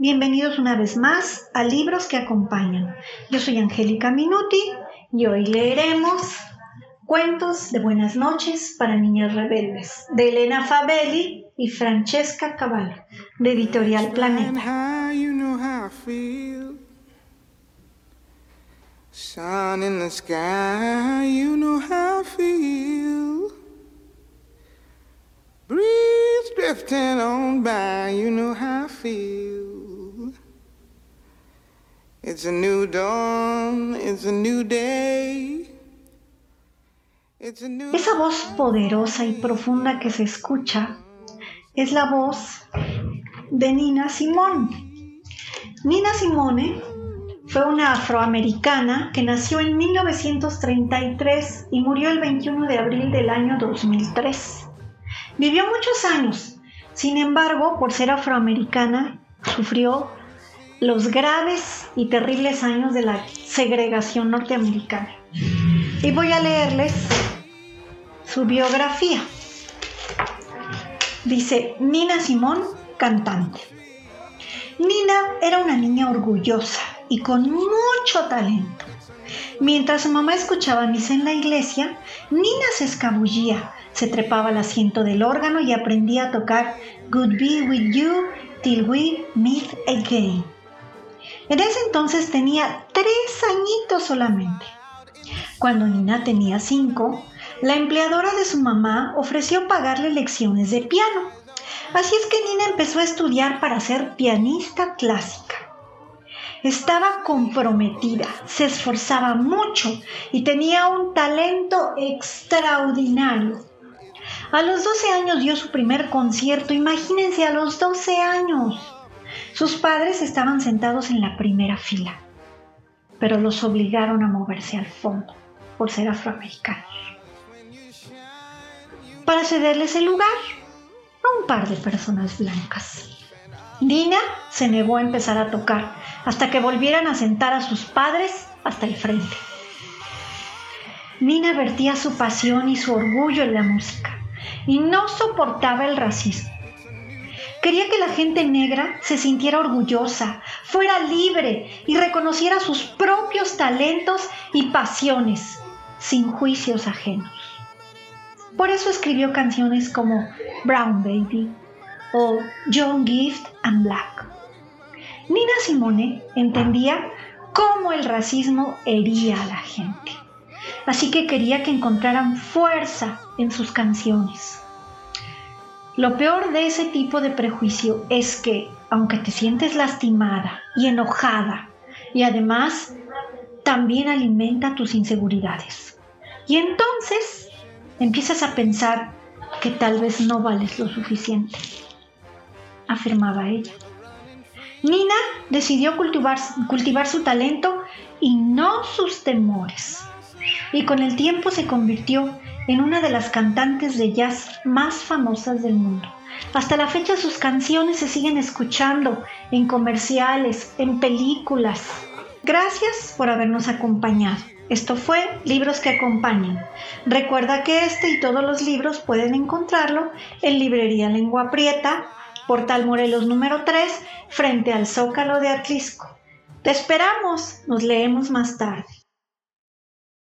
bienvenidos una vez más a Libros que Acompañan. Yo soy Angélica Minuti y hoy leeremos Cuentos de Buenas noches para Niñas Rebeldes de Elena Favelli y Francesca Cavallo de Editorial Planeta. Sun in the sky, you know how I feel. Breeze drifting on by, you know how I feel. It's a new dawn, it's a new day. Esa voz poderosa y profunda que se escucha es la voz de Nina Simone. Nina Simone fue una afroamericana que nació en 1933 y murió el 21 de abril del año 2003. Vivió muchos años, sin embargo, por ser afroamericana, sufrió los graves y terribles años de la segregación norteamericana. Y voy a leerles su biografía. Dice Nina Simón, cantante. Nina era una niña orgullosa y con mucho talento. Mientras su mamá escuchaba misa en la iglesia, Nina se escabullía, se trepaba al asiento del órgano y aprendía a tocar Good Be With You Till We Meet Again. En ese entonces tenía tres añitos solamente. Cuando Nina tenía cinco, la empleadora de su mamá ofreció pagarle lecciones de piano. Así es que Nina empezó a estudiar para ser pianista clásica. Estaba comprometida, se esforzaba mucho y tenía un talento extraordinario. A los 12 años dio su primer concierto, imagínense a los 12 años. Sus padres estaban sentados en la primera fila, pero los obligaron a moverse al fondo por ser afroamericanos. Para cederles el lugar a un par de personas blancas. Nina se negó a empezar a tocar hasta que volvieran a sentar a sus padres hasta el frente. Nina vertía su pasión y su orgullo en la música y no soportaba el racismo. Quería que la gente negra se sintiera orgullosa, fuera libre y reconociera sus propios talentos y pasiones, sin juicios ajenos. Por eso escribió canciones como Brown Baby o John Gift and Black. Nina Simone entendía cómo el racismo hería a la gente así que quería que encontraran fuerza en sus canciones. Lo peor de ese tipo de prejuicio es que, aunque te sientes lastimada y enojada, y además también alimenta tus inseguridades. Y entonces empiezas a pensar que tal vez no vales lo suficiente, afirmaba ella. Nina decidió cultivar, su talento y no sus temores y con el tiempo se convirtió en una de las cantantes de jazz más famosas del mundo. Hasta la fecha sus canciones se siguen escuchando en comerciales, en películas. Gracias por habernos acompañado. Esto fue Libros que Acompañan. Recuerda que este y todos los libros pueden encontrarlo en Librería Lengua Prieta, Portal Morelos número 3, frente al Zócalo de Atlisco. Te esperamos, nos leemos más tarde.